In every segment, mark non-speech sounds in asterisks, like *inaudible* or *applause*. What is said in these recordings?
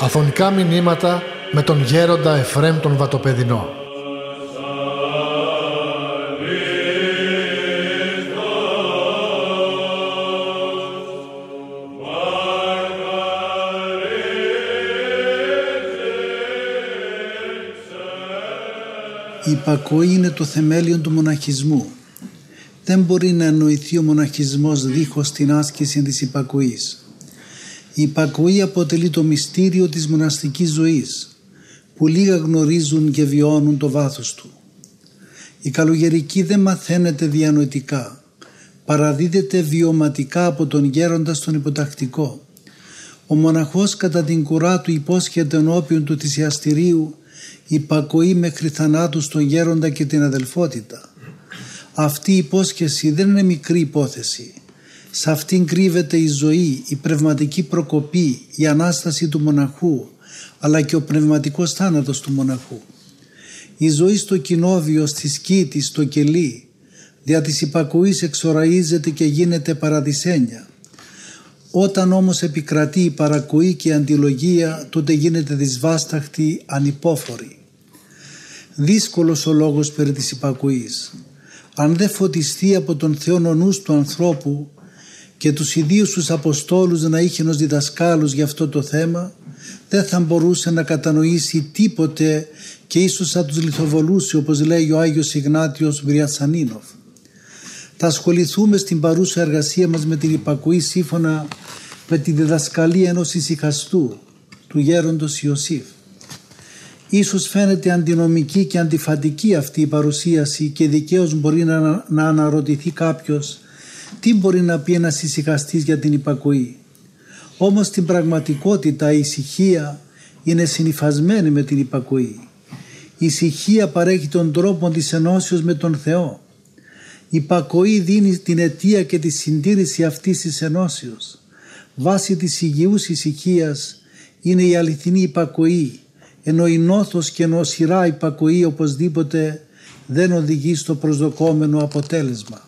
Αφωνικά μηνύματα με τον γέροντα Εφρέμ τον Βατοπεδινό. Η υπακοή είναι το θεμέλιο του μοναχισμού. Δεν μπορεί να εννοηθεί ο μοναχισμός δίχως την άσκηση της υπακοής. Η υπακοή αποτελεί το μυστήριο της μοναστικής ζωής που λίγα γνωρίζουν και βιώνουν το βάθος του. Η καλογερική δεν μαθαίνεται διανοητικά, παραδίδεται βιωματικά από τον γέροντα στον υποτακτικό. Ο μοναχός κατά την κουρά του υπόσχεται ενώπιον του θυσιαστηρίου υπακοή μέχρι θανάτου στον γέροντα και την αδελφότητα. Αυτή η υπόσχεση δεν είναι μικρή υπόθεση. Σε αυτήν κρύβεται η ζωή, η πνευματική προκοπή, η Ανάσταση του μοναχού, αλλά και ο πνευματικός θάνατος του μοναχού. Η ζωή στο κοινόβιο, στη σκήτη, στο κελί, δια της υπακοής εξοραίζεται και γίνεται παραδεισένια. Όταν όμως επικρατεί η παρακοή και η αντιλογία, τότε γίνεται δυσβάσταχτη, ανυπόφορη. Δύσκολος ο λόγος περί της υπακοής. Αν δεν φωτιστεί από τον Θεό ο νους του ανθρώπου και τους ιδίους τους Αποστόλους να είχε ως διδασκάλους για αυτό το θέμα, δεν θα μπορούσε να κατανοήσει τίποτε και ίσως θα τους λιθοβολούσε όπως λέει ο Άγιος Ιγνάτιος Βριατσανίνοφ. Θα ασχοληθούμε στην παρούσα εργασία μας με την υπακοή σύμφωνα με τη διδασκαλία ενός ησυχαστού του γέροντος Ιωσήφ. Ίσως φαίνεται αντινομική και αντιφατική αυτή η παρουσίαση και δικαίως μπορεί να, να αναρωτηθεί κάποιος τι μπορεί να πει ένας ησυχαστής για την υπακοή. Όμως στην πραγματικότητα η ησυχία είναι συνειφασμένη με την υπακοή. Η ησυχία παρέχει τον τρόπο της ενώσεως με τον Θεό. Η υπακοή δίνει την αιτία και τη συντήρηση αυτής της ενώσεως. Βάση της υγιούς ησυχίας είναι η αληθινή υπακοή, ενώ η νόθος και νοσηρά υπακοή οπωσδήποτε δεν οδηγεί στο προσδοκόμενο αποτέλεσμα.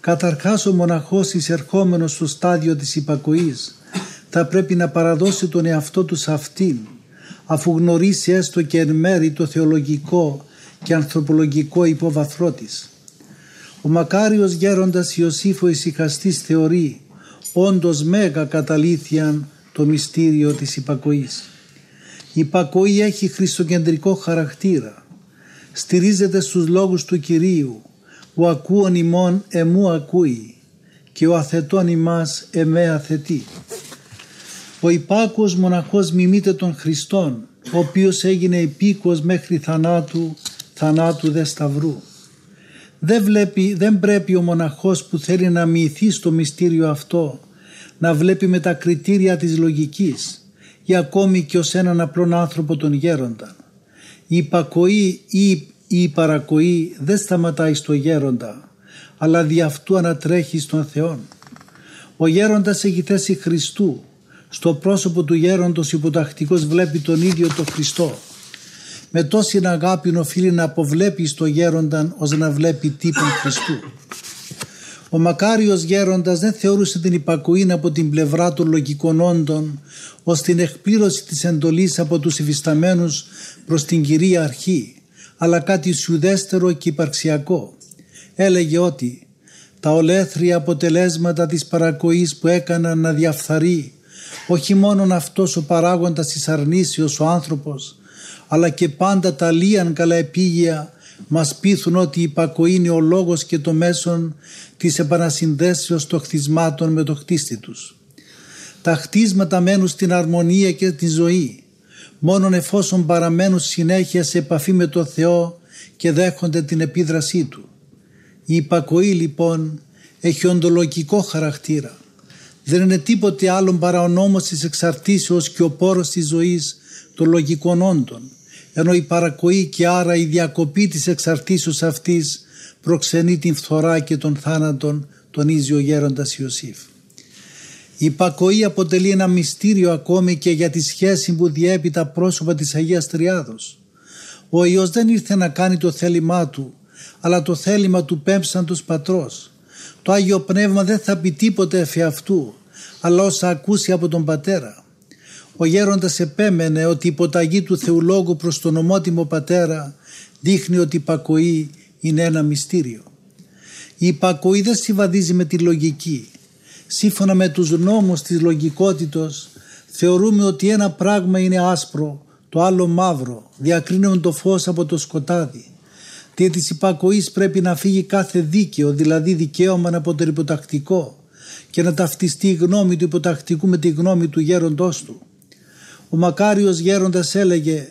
Καταρχάς ο μοναχός εισερχόμενος στο στάδιο της υπακοής θα πρέπει να παραδώσει τον εαυτό του σε αυτήν αφού γνωρίσει έστω και εν μέρη το θεολογικό και ανθρωπολογικό υπόβαθρό της. Ο μακάριος γέροντας Ιωσήφ ο ησυχαστής θεωρεί όντως μέγα καταλήθιαν το μυστήριο της υπακοής. Η υπακοή έχει χριστοκεντρικό χαρακτήρα. Στηρίζεται στους λόγους του Κυρίου «Ο ακούων ημών εμού ακούει και ο αθετών ημάς εμέ αθετεί». Ο υπάκος μοναχός μιμείται τον Χριστόν, ο οποίος έγινε υπήκος μέχρι θανάτου, θανάτου δε σταυρού. Δεν, βλέπει, δεν πρέπει ο μοναχός που θέλει να μοιηθεί στο μυστήριο αυτό να βλέπει με τα κριτήρια της λογικής ή ακόμη και ως έναν απλόν άνθρωπο τον γέροντα. Η υπακοή ή η παρακοή δεν σταματάει στο γέροντα αλλά δι' αυτού ανατρέχει στον Θεό. Ο γέροντας έχει θέση Χριστού στο πρόσωπο του γέροντος υποτακτικός βλέπει τον ίδιο τον Χριστό. Με τόση αγάπη οφείλει να αποβλέπει στο γέρονταν ως να βλέπει τύπον Χριστού. Ο μακάριος γέροντας δεν θεωρούσε την υπακοή από την πλευρά των λογικών όντων ως την εκπλήρωση της εντολής από τους υφισταμένους προς την Κυρία Αρχή αλλά κάτι σουδέστερο και υπαρξιακό. Έλεγε ότι τα ολέθρια αποτελέσματα της παρακοής που έκαναν να διαφθαρεί όχι μόνον αυτός ο παράγοντας της αρνήσεως ο άνθρωπος αλλά και πάντα τα λίαν καλά επίγεια μας πείθουν ότι η υπακοή είναι ο λόγος και το μέσον της επανασυνδέσεως των χτισμάτων με το χτίστη τους. Τα χτίσματα μένουν στην αρμονία και τη ζωή μόνον εφόσον παραμένουν συνέχεια σε επαφή με το Θεό και δέχονται την επίδρασή Του. Η υπακοή λοιπόν έχει οντολογικό χαρακτήρα δεν είναι τίποτε άλλο παρά ο νόμος της εξαρτήσεως και ο πόρος της ζωής των λογικών όντων, ενώ η παρακοή και άρα η διακοπή της εξαρτήσεως αυτής προξενεί την φθορά και τον θάνατον τονίζει ο γέροντας Ιωσήφ. Η υπακοή αποτελεί ένα μυστήριο ακόμη και για τη σχέση που διέπει τα πρόσωπα της Αγίας Τριάδος. Ο Υιός δεν ήρθε να κάνει το θέλημά του, αλλά το θέλημα του πέμψαντος πατρός Το Άγιο Πνεύμα δεν θα πει τίποτε εφ' αυτού, αλλά όσα ακούσει από τον Πατέρα. Ο γέροντας επέμενε ότι η υποταγή του Θεολόγου προς τον ομότιμο Πατέρα δείχνει ότι η υπακοή είναι ένα μυστήριο. Η υπακοή δεν συμβαδίζει με τη λογική. Σύμφωνα με τους νόμους της λογικότητος θεωρούμε ότι ένα πράγμα είναι άσπρο, το άλλο μαύρο, διακρίνουν το φως από το σκοτάδι. Δια της υπακοής πρέπει να φύγει κάθε δίκαιο, δηλαδή δικαίωμα από το υποτακτικό και να ταυτιστεί η γνώμη του υποτακτικού με τη γνώμη του γέροντός του. Ο μακάριος γέροντας έλεγε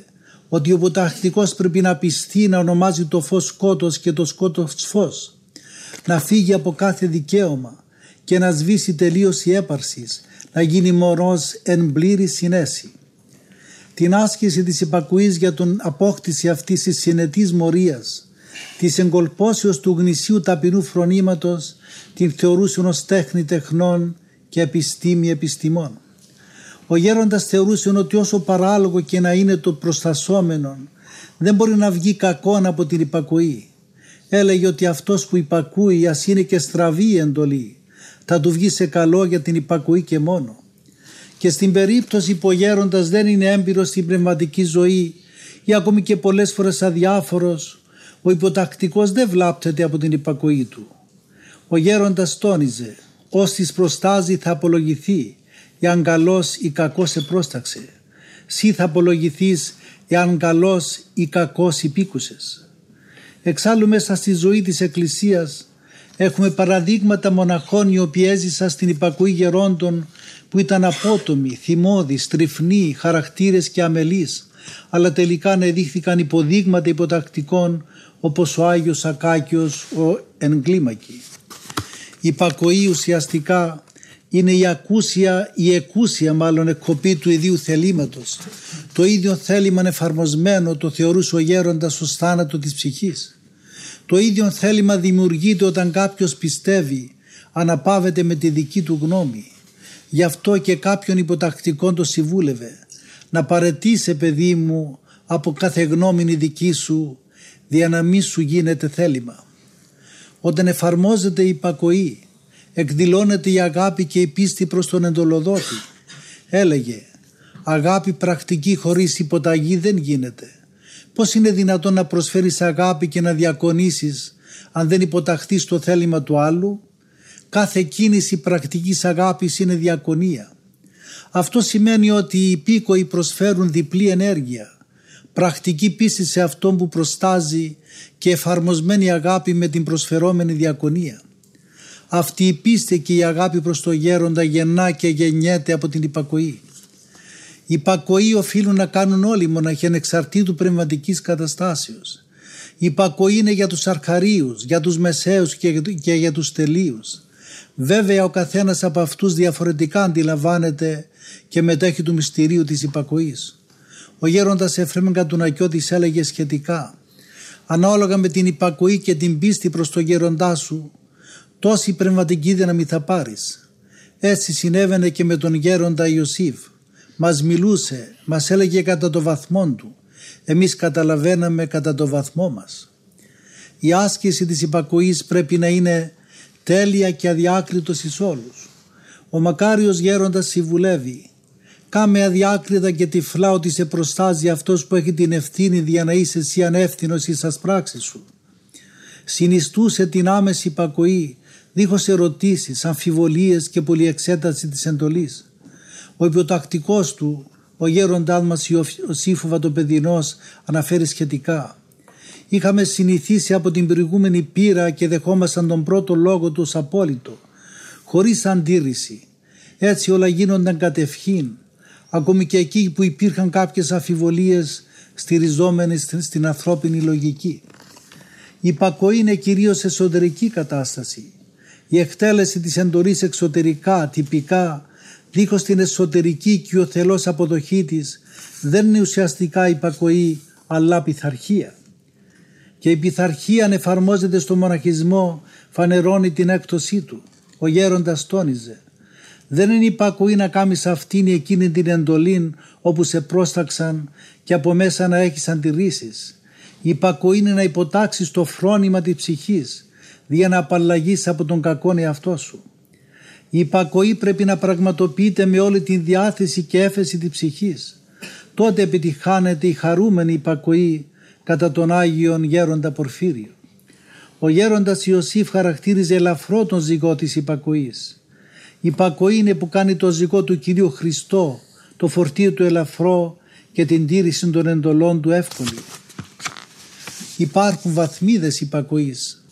ότι ο υποτακτικός πρέπει να πιστεί να ονομάζει το φως σκότος και το σκότος φως, να φύγει από κάθε δικαίωμα και να σβήσει τελείως η έπαρσης, να γίνει μωρός εν πλήρη συνέση. Την άσκηση της υπακουής για τον απόκτηση αυτής της συνετής μορίας της εγκολπώσεως του γνησίου ταπεινού φρονήματος την θεωρούσε ως τέχνη τεχνών και επιστήμη επιστημών. Ο γέροντας θεωρούσε ότι όσο παράλογο και να είναι το προστασόμενο δεν μπορεί να βγει κακόν από την υπακοή. Έλεγε ότι αυτός που υπακούει ας είναι και στραβή η εντολή θα του βγει σε καλό για την υπακοή και μόνο. Και στην περίπτωση που ο γέροντας δεν είναι έμπειρος στην πνευματική ζωή ή ακόμη και πολλές φορές αδιάφορος ο υποτακτικός δεν βλάπτεται από την υπακοή του. Ο γέροντας τόνιζε «Ως προστάζει θα απολογηθεί, εάν καλός ή κακός σε πρόσταξε. Σύ θα απολογηθείς εάν καλός ή κακός υπήκουσες». Εξάλλου μέσα στη ζωή της Εκκλησίας έχουμε παραδείγματα μοναχών οι οποίοι έζησαν στην υπακοή γερόντων που ήταν απότομοι, θυμώδεις, τριφνοί, χαρακτήρες και αμελείς αλλά τελικά ανεδείχθηκαν υποδείγματα υποτακτικών όπως ο Άγιος Ακάκιος ο Εγκλήμακη. Η πακοή ουσιαστικά είναι η ακούσια, η εκούσια μάλλον εκκοπή του ιδίου θελήματος. Το ίδιο θέλημα εφαρμοσμένο το θεωρούσε ο γέροντας ως θάνατο της ψυχής. Το ίδιο θέλημα δημιουργείται όταν κάποιος πιστεύει, αναπαύεται με τη δική του γνώμη. Γι' αυτό και κάποιον υποτακτικών το συμβούλευε. Να παρετήσει παιδί μου από κάθε γνώμη δική σου δια να μη σου γίνεται θέλημα. Όταν εφαρμόζεται η υπακοή, εκδηλώνεται η αγάπη και η πίστη προς τον εντολοδότη. Έλεγε, αγάπη πρακτική χωρίς υποταγή δεν γίνεται. Πώς είναι δυνατόν να προσφέρεις αγάπη και να διακονήσεις αν δεν υποταχθείς το θέλημα του άλλου; Κάθε κίνηση πρακτικής αγάπης είναι διακονία. Αυτό σημαίνει ότι οι υπήκοοι προσφέρουν διπλή ενέργεια πρακτική πίστη σε αυτόν που προστάζει και εφαρμοσμένη αγάπη με την προσφερόμενη διακονία. Αυτή η πίστη και η αγάπη προς το γέροντα γεννά και γεννιέται από την υπακοή. Η υπακοή οφείλουν να κάνουν όλοι οι μοναχοί ανεξαρτήτου πνευματικής καταστάσεως. Η υπακοή είναι για τους αρχαρίους, για τους μεσαίους και για τους τελείους. Βέβαια ο καθένας από αυτούς διαφορετικά αντιλαμβάνεται και μετέχει του μυστηρίου της υπακοής. Ο γέροντας Εφραίμ Κατουνακιώτης έλεγε σχετικά «Ανάλογα με την υπακοή και την πίστη προς το γέροντά σου, τόση πνευματική δύναμη θα πάρεις». Έτσι συνέβαινε και με τον γέροντα Ιωσήφ. Μας μιλούσε, μας έλεγε κατά το βαθμό του. Εμείς καταλαβαίναμε κατά το βαθμό μας. Η άσκηση της υπακοής πρέπει να είναι τέλεια και αδιάκριτος εις όλους. Ο μακάριος γέροντας συμβουλεύει Κάμε αδιάκριτα και τυφλά ότι σε προστάζει αυτός που έχει την ευθύνη για να είσαι εσύ ανεύθυνος εις σας πράξεις σου. Συνιστούσε την άμεση υπακοή, δίχως ερωτήσεις, αμφιβολίες και πολυεξέταση της εντολής. Ο υποτακτικός του, ο γέροντάς μας ο Σύφοβα το παιδινός αναφέρει σχετικά. Είχαμε συνηθίσει από την προηγούμενη πείρα και δεχόμασταν τον πρώτο λόγο τους ως απόλυτο, χωρίς αντίρρηση. Έτσι όλα γίνονταν κατευχήν, ακόμη και εκεί που υπήρχαν κάποιες αφιβολίες στηριζόμενες στην ανθρώπινη λογική. Η υπακοή είναι κυρίως εσωτερική κατάσταση. Η εκτέλεση της εντολής εξωτερικά, τυπικά, δίχως την εσωτερική και ο θελός αποδοχή της, δεν είναι ουσιαστικά υπακοή, αλλά πειθαρχία. Και η πειθαρχία αν εφαρμόζεται στο μοναχισμό φανερώνει την έκπτωσή του. Ο γέροντας τόνιζε δεν είναι υπακοή να κάνεις αυτήν ή εκείνη την εντολή όπου σε πρόσταξαν και από μέσα να έχεις αντιρρήσεις. Η υπακοή είναι να υποτάξεις το φρόνημα της ψυχής, δια να απαλλαγείς από τον κακόν εαυτό σου. Η υπακοή πρέπει να πραγματοποιείται με όλη την διάθεση και έφεση της ψυχής. Τότε επιτυχάνεται η χαρούμενη υπακοή κατά τον Άγιον Γέροντα Πορφύριο. Ο Γέροντας Ιωσήφ χαρακτήριζε ελαφρό τον ζυγό της υπακοής. Η υπακοή είναι που κάνει το ζυγό του Κυρίου Χριστό, το φορτίο του ελαφρό και την τήρηση των εντολών του εύκολη. Υπάρχουν βαθμίδες υπακοής.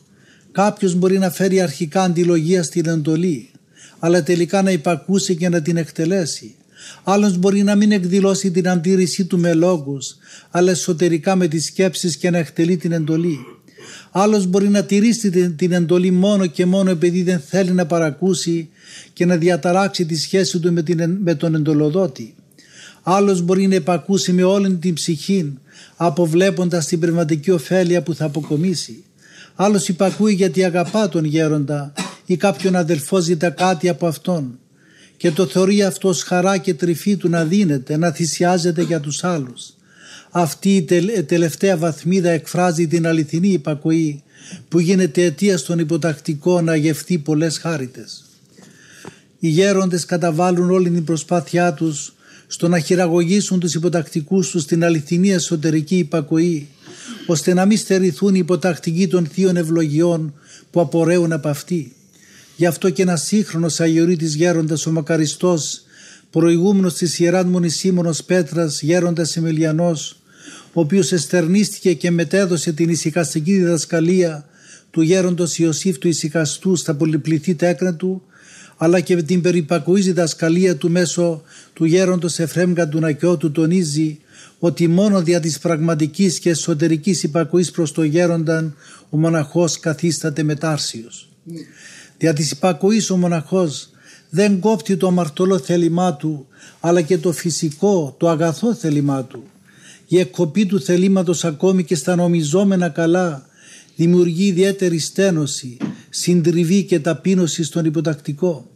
Κάποιος μπορεί να φέρει αρχικά αντιλογία στην εντολή, αλλά τελικά να υπακούσει και να την εκτελέσει. Άλλος μπορεί να μην εκδηλώσει την αντίρρησή του με λόγους, αλλά εσωτερικά με τις σκέψεις και να εκτελεί την εντολή. Άλλος μπορεί να τηρήσει την εντολή μόνο και μόνο επειδή δεν θέλει να παρακούσει και να διαταράξει τη σχέση του με, την, με τον εντολοδότη. Άλλος μπορεί να υπακούσει με όλη την ψυχή αποβλέποντας την πνευματική ωφέλεια που θα αποκομίσει. Άλλος υπακούει γιατί αγαπά τον γέροντα ή κάποιον αδελφό ζητά κάτι από αυτόν και το θεωρεί αυτός χαρά και τρυφή του να δίνεται, να θυσιάζεται για τους άλλους. Αυτή η τελευταία βαθμίδα εκφράζει την αληθινή υπακοή που γίνεται αιτία στον υποτακτικό να γευτεί πολλές χάριτες. Οι γέροντες καταβάλουν όλη την προσπάθειά τους στο να χειραγωγήσουν τους υποτακτικούς τους στην αληθινή εσωτερική υπακοή ώστε να μην στερηθούν οι υποτακτικοί των θείων ευλογιών που απορρέουν από αυτή. Γι' αυτό και ένα σύγχρονος αγιορείτης γέροντας ο Μακαριστός προηγούμενος της Ιεράς Μονησίμωνος Πέτρας γέροντας Εμιλιανός ο οποίος εστερνίστηκε και μετέδωσε την ησυχαστική διδασκαλία του γέροντος Ιωσήφ του ησυχαστού στα πολυπληθή τέκνα του αλλά και την περιπακοή διδασκαλία του μέσω του γέροντος Εφραίμ Καντουνακιώτου τονίζει ότι μόνο δια της πραγματικής και εσωτερικής υπακοής προς το γέρονταν ο μοναχός καθίσταται μετάρσιος. Δια της υπακοής ο μοναχός δεν κόπτει το αμαρτωλό θέλημά του αλλά και το φυσικό, το αγαθό θέλημά του. Η εκκοπή του θελήματος ακόμη και στα νομιζόμενα καλά δημιουργεί ιδιαίτερη στένωση, συντριβή και ταπείνωση στον υποτακτικό.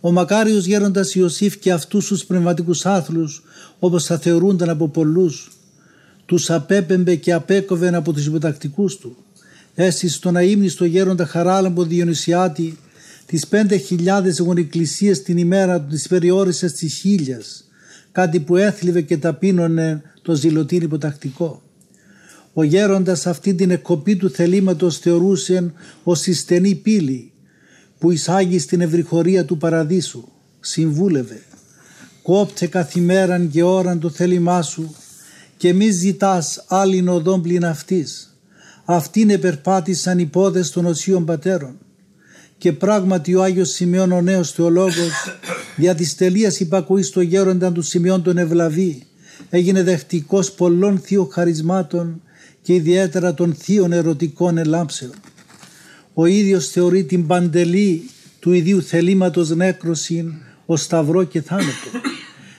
Ο μακάριος γέροντας Ιωσήφ και αυτούς τους πνευματικούς άθλους όπως θα θεωρούνταν από πολλούς τους απέπεμπε και απέκοβεν από τους υποτακτικούς του. Έσυς στον αείμνηστο γέροντα Χαράλαμπο Διονυσιάτη τις πέντε χιλιάδες γονικλησίες την ημέρα του τις περιόρισες στις χίλιας κάτι που έθλιβε και ταπείνωνε το ζηλωτήν υποτακτικό. Ο γέροντας αυτή την εκκοπή του θελήματος θεωρούσε ως η στενή πύλη που εισάγει στην ευρυχωρία του παραδείσου. Συμβούλευε. Κόπτε καθημέραν και ώραν το θέλημά σου και μη ζητάς άλλην οδόν πλην αυτής. Αυτήν επερπάτησαν οι πόδες των οσίων πατέρων. Και πράγματι ο Άγιος Σημειών ο νέος θεολόγος *coughs* δια της τελείας υπακούει στο γέροντα του Σημειών τον Ευλαβή έγινε δεχτικός πολλών θείων χαρισμάτων και ιδιαίτερα των θείων ερωτικών ελάμψεων. Ο ίδιος θεωρεί την παντελή του ιδίου θελήματος νέκρωσιν ο σταυρό και θάνατο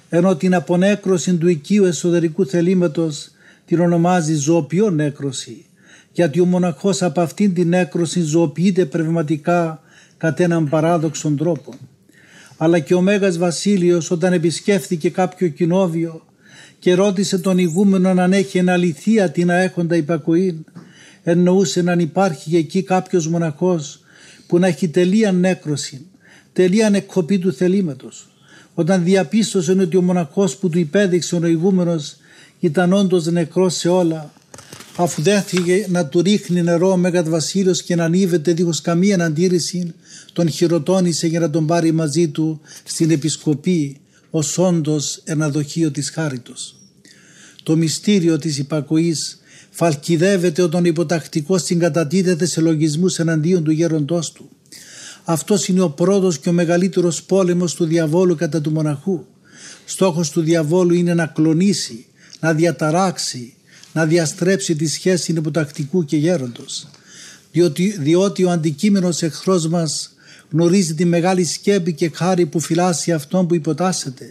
ενώ την απονέκρωση του οικείου εσωτερικού θελήματος την ονομάζει ζωοποιό νέκρωση γιατί ο μοναχός από αυτήν την νέκρωση ζωοποιείται πνευματικά κατά έναν παράδοξον τρόπο. Αλλά και ο Μέγας Βασίλειος όταν επισκέφθηκε κάποιο κοινόβιο και ρώτησε τον ηγούμενο αν έχει εν αληθεία την αέχοντα υπακοή εννοούσε να υπάρχει εκεί κάποιος μοναχός που να έχει τελεία νέκρωση, τελεία εκκοπή του θελήματος. Όταν διαπίστωσε ότι ο μοναχός που του υπέδειξε ο ηγούμενος ήταν όντως νεκρός σε όλα, αφού δέχθηκε να του ρίχνει νερό ο Μέγας Βασίλειος και να ανίβεται δίχως καμία αντίρρηση, τον χειροτώνησε για να τον πάρει μαζί του στην επισκοπή ως όντως ένα δοχείο της χάριτος. Το μυστήριο της υπακοής φαλκιδεύεται όταν ο υποτακτικός συγκατατίθεται σε λογισμούς εναντίον του γέροντός του. Αυτός είναι ο πρώτος και ο μεγαλύτερος πόλεμος του διαβόλου κατά του μοναχού. Στόχος του διαβόλου είναι να κλονίσει, να διαταράξει, να διαστρέψει τη σχέση υποτακτικού και γέροντος. Διότι, διότι ο αντικείμενος εχθρός μας γνωρίζει τη μεγάλη σκέπη και χάρη που φυλάσσει αυτόν που υποτάσσεται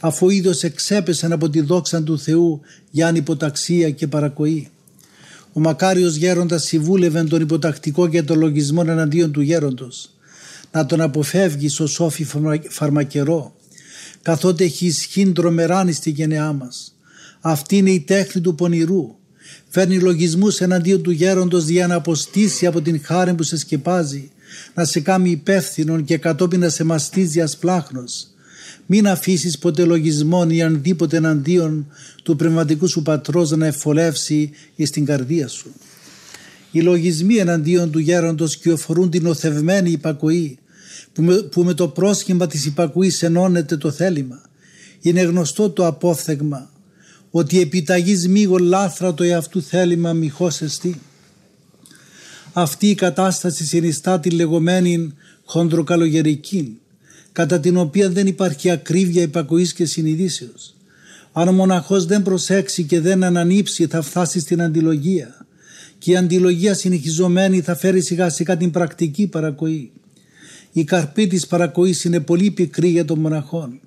αφού είδος εξέπεσαν από τη δόξα του Θεού για ανυποταξία και παρακοή. Ο μακάριος γέροντας συμβούλευε τον υποτακτικό και τον λογισμό εναντίον του γέροντος να τον αποφεύγει στο σόφι φαρμακερό καθότι έχει ισχύν τρομεράνη στη γενεά μας. Αυτή είναι η τέχνη του πονηρού. Φέρνει λογισμούς εναντίον του γέροντος για να αποστήσει από την χάρη που σε σκεπάζει, να σε κάνει υπεύθυνον και κατόπιν να σε μαστίζει ασπλάχνος. Μην αφήσεις ποτέ λογισμόν ή ανδήποτε εναντίον του πνευματικού σου πατρός να εφολεύσει εις την καρδία σου. Οι λογισμοί εναντίον του γέροντος κυοφορούν την οθευμένη υπακοή που με, που με το πρόσχημα της υπακοής ενώνεται το θέλημα. Είναι γνωστό το απόφθεγμα ότι επιταγής μήγο λάθρα το εαυτού θέλημα μοιχός εστί. Αυτή η κατάσταση συνιστά τη λεγόμενη χοντροκαλογερική κατά την οποία δεν υπάρχει ακρίβεια υπακοής και συνειδήσεως. Αν ο μοναχός δεν προσέξει και δεν ανανύψει θα φτάσει στην αντιλογία και η αντιλογία συνεχιζομένη θα φέρει σιγά σιγά την πρακτική παρακοή. Η καρπή της παρακοής είναι πολύ πικρή για τον μοναχόν.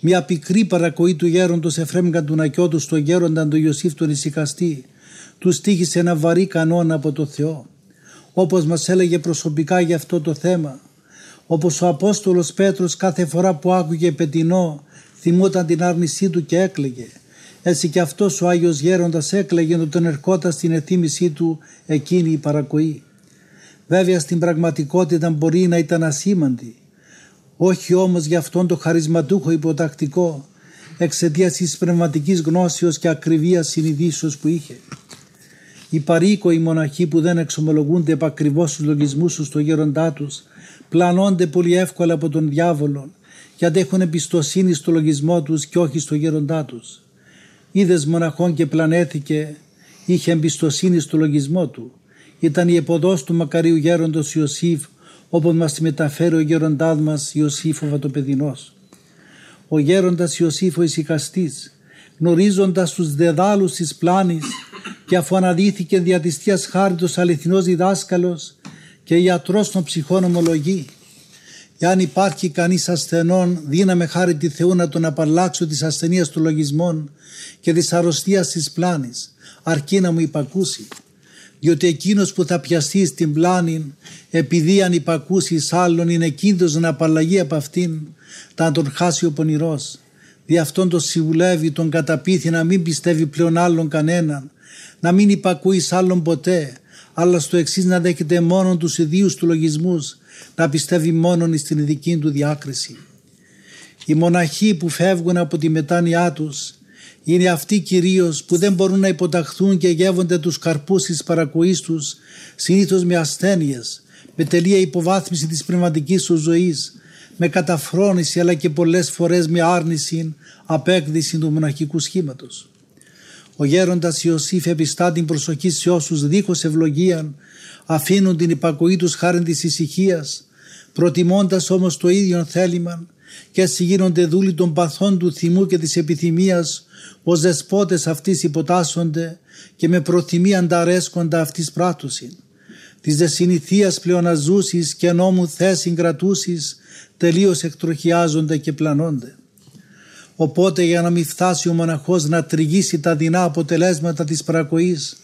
Μια πικρή παρακοή του γέροντος Εφραίμ Καντουνακιώτου στο γέροντα τον Ιωσήφ τον Ισικαστή του στήχησε ένα βαρύ κανόνα από το Θεό. Όπως μας έλεγε προσωπικά για αυτό το θέμα όπως ο Απόστολος Πέτρος κάθε φορά που άκουγε πετεινό θυμόταν την άρνησή του και έκλαιγε. Έτσι και αυτός ο Άγιος Γέροντας έκλαιγε όταν ερχόταν στην εθίμησή του εκείνη η παρακοή. Βέβαια στην πραγματικότητα μπορεί να ήταν ασήμαντη. Όχι όμως για αυτόν το χαρισματούχο υποτακτικό εξαιτίας της πνευματικής γνώσεως και ακριβίας συνειδήσεως που είχε. Οι παροίκοοι μοναχοί που δεν εξομολογούνται επακριβώς στους λογισμούς τους στο γέροντά τους πλανώνται πολύ εύκολα από τον διάβολο γιατί έχουν εμπιστοσύνη στο λογισμό τους και όχι στο γέροντά τους. Είδες μοναχόν και πλανέθηκε, είχε εμπιστοσύνη στο λογισμό του. Ήταν η εποδός του μακαρίου γέροντος Ιωσήφ όπως μας τη μεταφέρει ο γέροντάς μας Ιωσήφ ο Βατοπεδινός. Ο γέροντας Ιωσήφ ο Ισικαστής γνωρίζοντας τους δεδάλους της πλάνης και αφού αναδύθηκε δια της Θείας Χάριτος αληθινός διδάσκαλος και ιατρός των ψυχών ομολογεί Εάν υπάρχει κανείς ασθενών, δύναμε χάρη τη Θεού να τον απαλλάξω της ασθενείας του λογισμών και της αρρωστίας της πλάνης, αρκεί να μου υπακούσει. Διότι εκείνος που θα πιαστεί στην πλάνη, επειδή αν υπακούσει άλλον, είναι εκείνος να απαλλαγεί από αυτήν, θα τον χάσει ο πονηρός. Δι' αυτόν τον συμβουλεύει, τον καταπίθει να μην πιστεύει πλέον άλλον κανέναν, να μην υπακούεις άλλον ποτέ, αλλά στο εξής να δέχεται μόνο τους ιδίους του λογισμούς, να πιστεύει μόνον στην δική του διάκριση. Οι μοναχοί που φεύγουν από τη μετάνοιά τους είναι αυτοί κυρίως που δεν μπορούν να υποταχθούν και γεύονται τους καρπούς της παρακοής τους συνήθως με ασθένειες, με τελεία υποβάθμιση της πνευματικής τους ζωής, με καταφρόνηση αλλά και πολλές φορές με άρνηση απέκδυση του μοναχικού σχήματος. Ο γέροντας Ιωσήφ επιστά την προσοχή σε όσους δίχως ευλογία αφήνουν την υπακοή τους χάρη της ησυχίας, προτιμώντας όμως το ίδιο θέλημα και έτσι γίνονται δούλοι των παθών του θυμού και της επιθυμίας ως δεσπότες αυτής υποτάσσονται και με προθυμία ανταρέσκοντα αυτής πράτουσιν. Της δεσυνηθίας πλεοναζούσης και νόμου θέση κρατούσης τελείως εκτροχιάζονται και πλανώνται. Οπότε για να μην φτάσει ο μοναχός να τριγύσει τα δεινά αποτελέσματα της παρακοής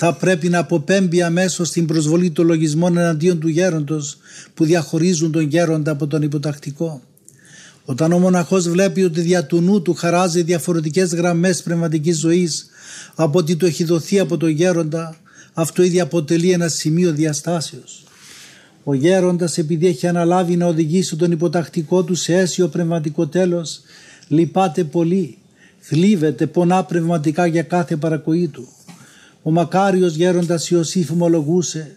θα πρέπει να αποπέμπει αμέσως την προσβολή των λογισμών εναντίον του γέροντος που διαχωρίζουν τον γέροντα από τον υποτακτικό. Όταν ο μοναχός βλέπει ότι δια του νου του χαράζει διαφορετικές γραμμές πνευματικής ζωής από ότι το έχει δοθεί από τον γέροντα, αυτό ήδη αποτελεί ένα σημείο διαστάσεως. Ο γέροντας επειδή έχει αναλάβει να οδηγήσει τον υποτακτικό του σε αίσιο πνευματικό τέλος λυπάται πολύ, θλίβεται, πονά πνευματικά για κάθε παρακοή του. Ο μακάριος γέροντας Ιωσήφ ομολογούσε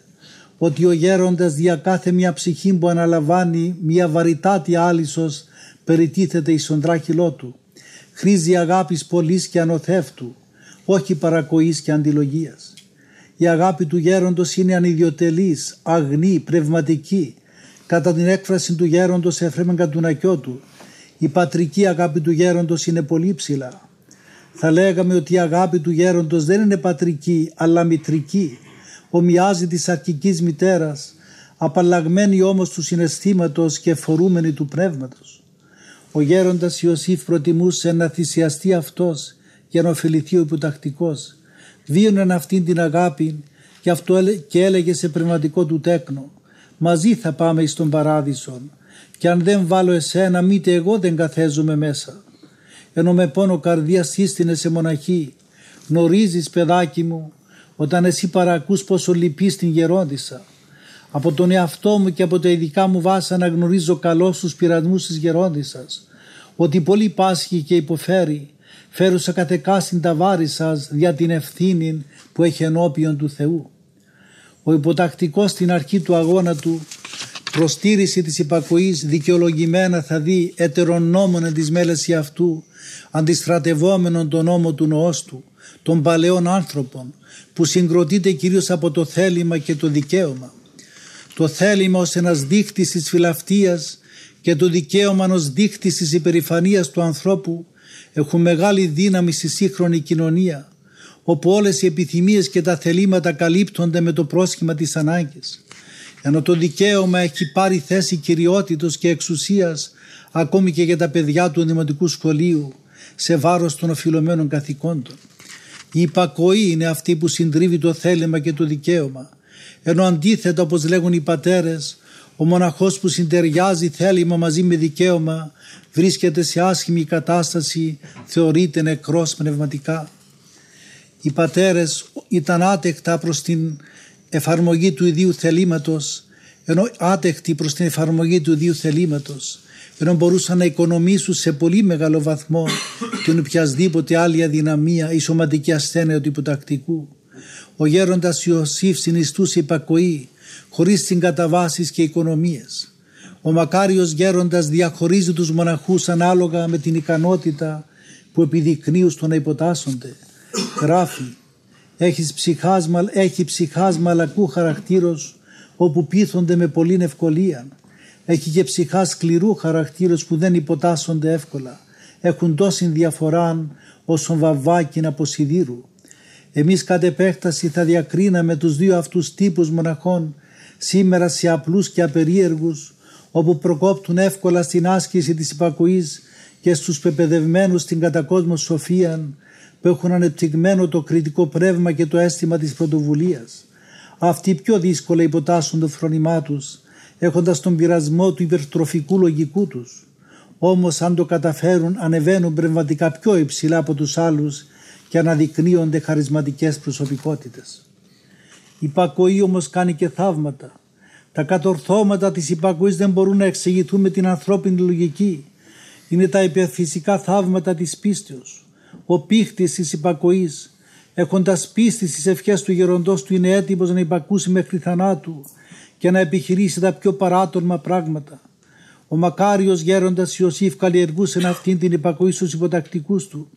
ότι ο γέροντας δια κάθε μια ψυχή που αναλαμβάνει μια βαρυτάτη άλυσος περιτίθεται εις τον τράχυλό του. Χρήζει αγάπης πολλής και ανοθεύτου, όχι παρακοής και αντιλογίας. Η αγάπη του γέροντος είναι ανιδιοτελής, αγνή, πνευματική. Κατά την έκφραση του γέροντος Εφρέμεν Κατουνακιώτου, η πατρική αγάπη του γέροντος είναι πολύ ψηλά. Θα λέγαμε ότι η αγάπη του γέροντος δεν είναι πατρική αλλά μητρική. Ομοιάζει της αρχικής μητέρας, απαλλαγμένη όμως του συναισθήματος και φορούμενη του πνεύματος. Ο γέροντας Ιωσήφ προτιμούσε να θυσιαστεί αυτός για να ωφεληθεί ο υποτακτικός. Βίωναν αυτήν την αγάπη και αυτό και έλεγε σε πνευματικό του τέκνο «Μαζί θα πάμε εις τον παράδεισον και αν δεν βάλω εσένα μήτε εγώ δεν καθέζομαι μέσα. Ενώ με πόνο καρδίας σύστηνες σε μοναχή, Γνωρίζεις παιδάκι μου όταν εσύ παρακούς πόσο λυπείς την γερόντισσα. Από τον εαυτό μου και από τα ειδικά μου βάσα να γνωρίζω καλώς τους πειρασμούς της γερόντισσας. Ότι πολύ πάσχει και υποφέρει. Φέρουσα κατεκάσιν τα βάρη σας δια την ευθύνη που έχει ενώπιον του Θεού. Ο υποτακτικός στην αρχή του αγώνα του προστήρηση της υπακοής δικαιολογημένα θα δει ετερονόμων της μέλεσης αυτού αντιστρατευόμενον τον νόμο του νοός του, των παλαιών άνθρωπων που συγκροτείται κυρίως από το θέλημα και το δικαίωμα. Το θέλημα ως ένας δείχτης της φιλαυτίας και το δικαίωμα ως δείχτης της υπερηφανίας του ανθρώπου έχουν μεγάλη δύναμη στη σύγχρονη κοινωνία όπου όλες οι επιθυμίες και τα θελήματα καλύπτονται με το πρόσχημα της ανάγκης. Ενώ το δικαίωμα έχει πάρει θέση κυριότητος και εξουσίας ακόμη και για τα παιδιά του δημοτικού σχολείου σε βάρος των οφειλωμένων καθηκόντων. Η υπακοή είναι αυτή που συντρίβει το θέλημα και το δικαίωμα. Ενώ αντίθετα όπως λέγουν οι πατέρες, ο μοναχός που συντεριάζει θέλημα μαζί με δικαίωμα βρίσκεται σε άσχημη κατάσταση, θεωρείται νεκρός πνευματικά. Οι πατέρες ήταν άτεκτα προς την εφαρμογή του ιδίου θελήματος, ενώ άτεκτοι προς την εφαρμογή του ιδίου θελήματος, ενώ μπορούσαν να οικονομήσουν σε πολύ μεγάλο βαθμό την οποιασδήποτε άλλη αδυναμία ή σωματική ασθένεια του υποτακτικού. Ο γέροντας Ιωσήφ συνιστούσε υπακοή χωρίς συγκαταβάσεις και οικονομίες. Ο μακάριος γέροντας διαχωρίζει τους μοναχούς ανάλογα με την ικανότητα που επιδεικνύουν στο να υποτάσσονται. Γράφει έχεις ψυχάσμα, έχει ψυχάσμα λακού χαρακτήρος όπου πείθονται με πολλή ευκολία. Έχει και ψυχά σκληρού χαρακτήρος που δεν υποτάσσονται εύκολα. Έχουν τόση διαφορά όσον βαβάκι από σιδήρου. Εμείς κατ' επέκταση θα διακρίναμε τους δύο αυτούς τύπους μοναχών σήμερα σε απλούς και απερίεργους όπου προκόπτουν εύκολα στην άσκηση της υπακοής και στους πεπαιδευμένους στην κατακόσμο σοφίαν που έχουν ανεπτυγμένο το κριτικό πνεύμα και το αίσθημα της πρωτοβουλίας. Αυτοί πιο δύσκολα υποτάσσουν το φρόνημά τους, έχοντας τον πειρασμό του υπερτροφικού λογικού τους. Όμως αν το καταφέρουν ανεβαίνουν πνευματικά πιο υψηλά από τους άλλους και αναδεικνύονται χαρισματικές προσωπικότητες. Η υπακοή όμως κάνει και θαύματα. Τα κατορθώματα της υπακοής δεν μπορούν να εξηγηθούν με την ανθρώπινη λογική. Είναι τα υπερφυσικά θαύματα της πίστεως ο πίχτης της υπακοής, έχοντας πίστη στις ευχές του γεροντός του είναι έτοιμος να υπακούσει μέχρι θανάτου και να επιχειρήσει τα πιο παράτολμα πράγματα. Ο μακάριος γέροντας Ιωσήφ καλλιεργούσε αυτήν την υπακοή στους υποτακτικούς του.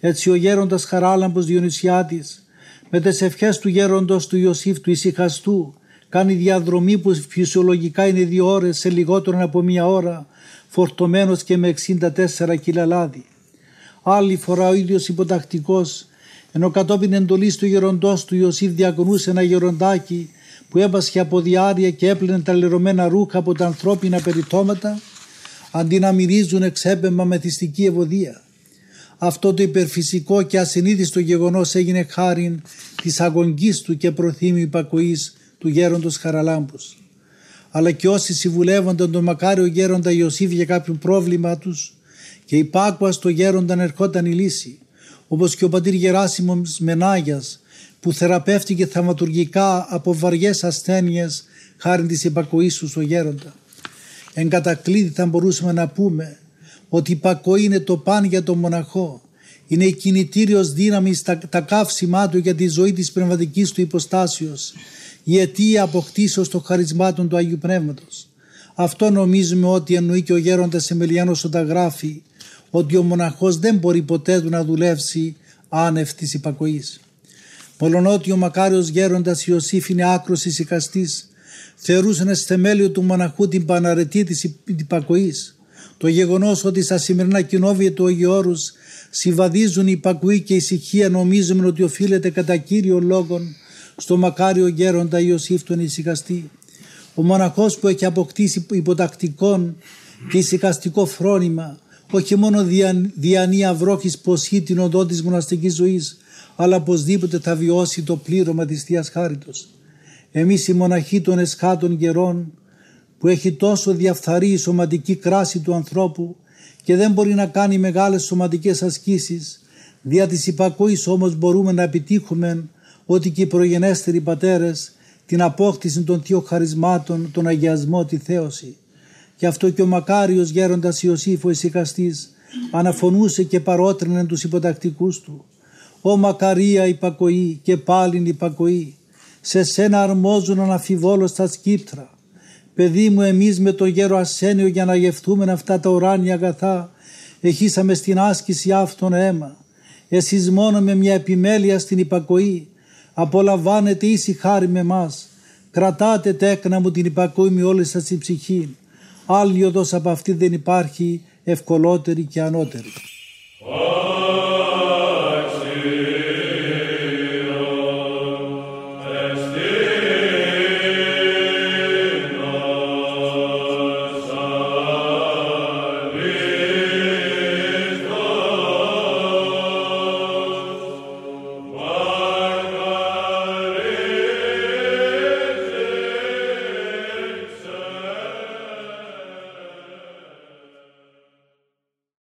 Έτσι ο γέροντας Χαράλαμπος Διονυσιάτης με τις ευχές του γέροντος του Ιωσήφ του ησυχαστού κάνει διαδρομή που φυσιολογικά είναι δύο ώρες σε λιγότερο από μία ώρα φορτωμένος και με 64 κιλά λάδι. Άλλη φορά ο ίδιος υποτακτικός ενώ κατόπιν εντολής του γεροντός του Ιωσήφ διακονούσε ένα γεροντάκι που έπασχε από διάρκεια και έπλαινε τα λερωμένα ρούχα από τα ανθρώπινα περιτώματα αντί να μυρίζουν εξέπεμα μεθυστική ευωδία. Αυτό το υπερφυσικό και ασυνείδηστο γεγονός έγινε χάρη της αγωγής του και προθύμιου υπακοής του γέροντος Χαραλάμπους. Αλλά και όσοι συμβουλεύονταν τον μακάριο γέροντα Ιωσήφ για κάποιο πρόβλημα τους και υπάκουα στο γέρονταν ερχόταν η λύση, όπως και ο πατήρ Γεράσιμος Μενάγιας που θεραπεύτηκε θαυματουργικά από βαριές ασθένειες χάρη της υπακοής του στο γέροντα. Εν κατακλείδη θα μπορούσαμε να πούμε ότι η υπακοή είναι το παν για τον μοναχό. Είναι η κινητήριος δύναμη στα τα καύσιμά του για τη ζωή της πνευματικής του υποστάσεως, η αιτία αποκτήσεως των χαρισμάτων του Αγίου Πνεύματος. Αυτό νομίζουμε ότι εννοεί και ο γέροντας Εμελιάνος όταν γράφει ότι ο μοναχός δεν μπορεί ποτέ του να δουλεύσει άνευ της υπακοής. ότι ο μακάριος γέροντας Ιωσήφ είναι άκρος ησυχαστής, θεωρούσε ένα θεμέλιο του μοναχού την παναρετή της υπακοής. Το γεγονός ότι στα σημερινά κοινόβια του Αγίου Όρους συμβαδίζουν η υπακοή και η ησυχία νομίζουμε ότι οφείλεται κατά κύριο λόγο στο μακάριο γέροντα Ιωσήφ τον ησυχαστή. Ο μοναχός που έχει αποκτήσει υποτακτικών και ησυχαστικό φρόνημα όχι μόνο δια, διανύα βρόχης ποσχή την οδό της μοναστικής ζωής, αλλά οπωσδήποτε θα βιώσει το πλήρωμα της Θείας Χάριτος. Εμείς οι μοναχοί των εσχάτων καιρών, που έχει τόσο διαφθαρή η σωματική κράση του ανθρώπου και δεν μπορεί να κάνει μεγάλες σωματικές ασκήσεις, Δια της υπακοής όμως μπορούμε να επιτύχουμε ότι και οι προγενέστεροι πατέρες την απόκτηση των δύο χαρισμάτων, τον αγιασμό, τη θέωση. Γι' αυτό και ο μακάριος γέροντας Ιωσήφ ο Ισικαστής αναφωνούσε και παρότρινε τους υποτακτικούς του. «Ω μακαρία υπακοή και πάλιν υπακοή, σε σένα αρμόζουν αναφιβόλως τα σκύπτρα. Παιδί μου εμείς με το γέρο ασένιο για να γευτούμε αυτά τα ουράνια αγαθά, εχίσαμε στην άσκηση αυτόν αίμα. Εσείς μόνο με μια επιμέλεια στην υπακοή, απολαμβάνετε ίση χάρη με μας. Κρατάτε τέκνα μου την υπακοή με όλη σας η ψυχή άλλη οδός από αυτή δεν υπάρχει ευκολότερη και ανώτερη.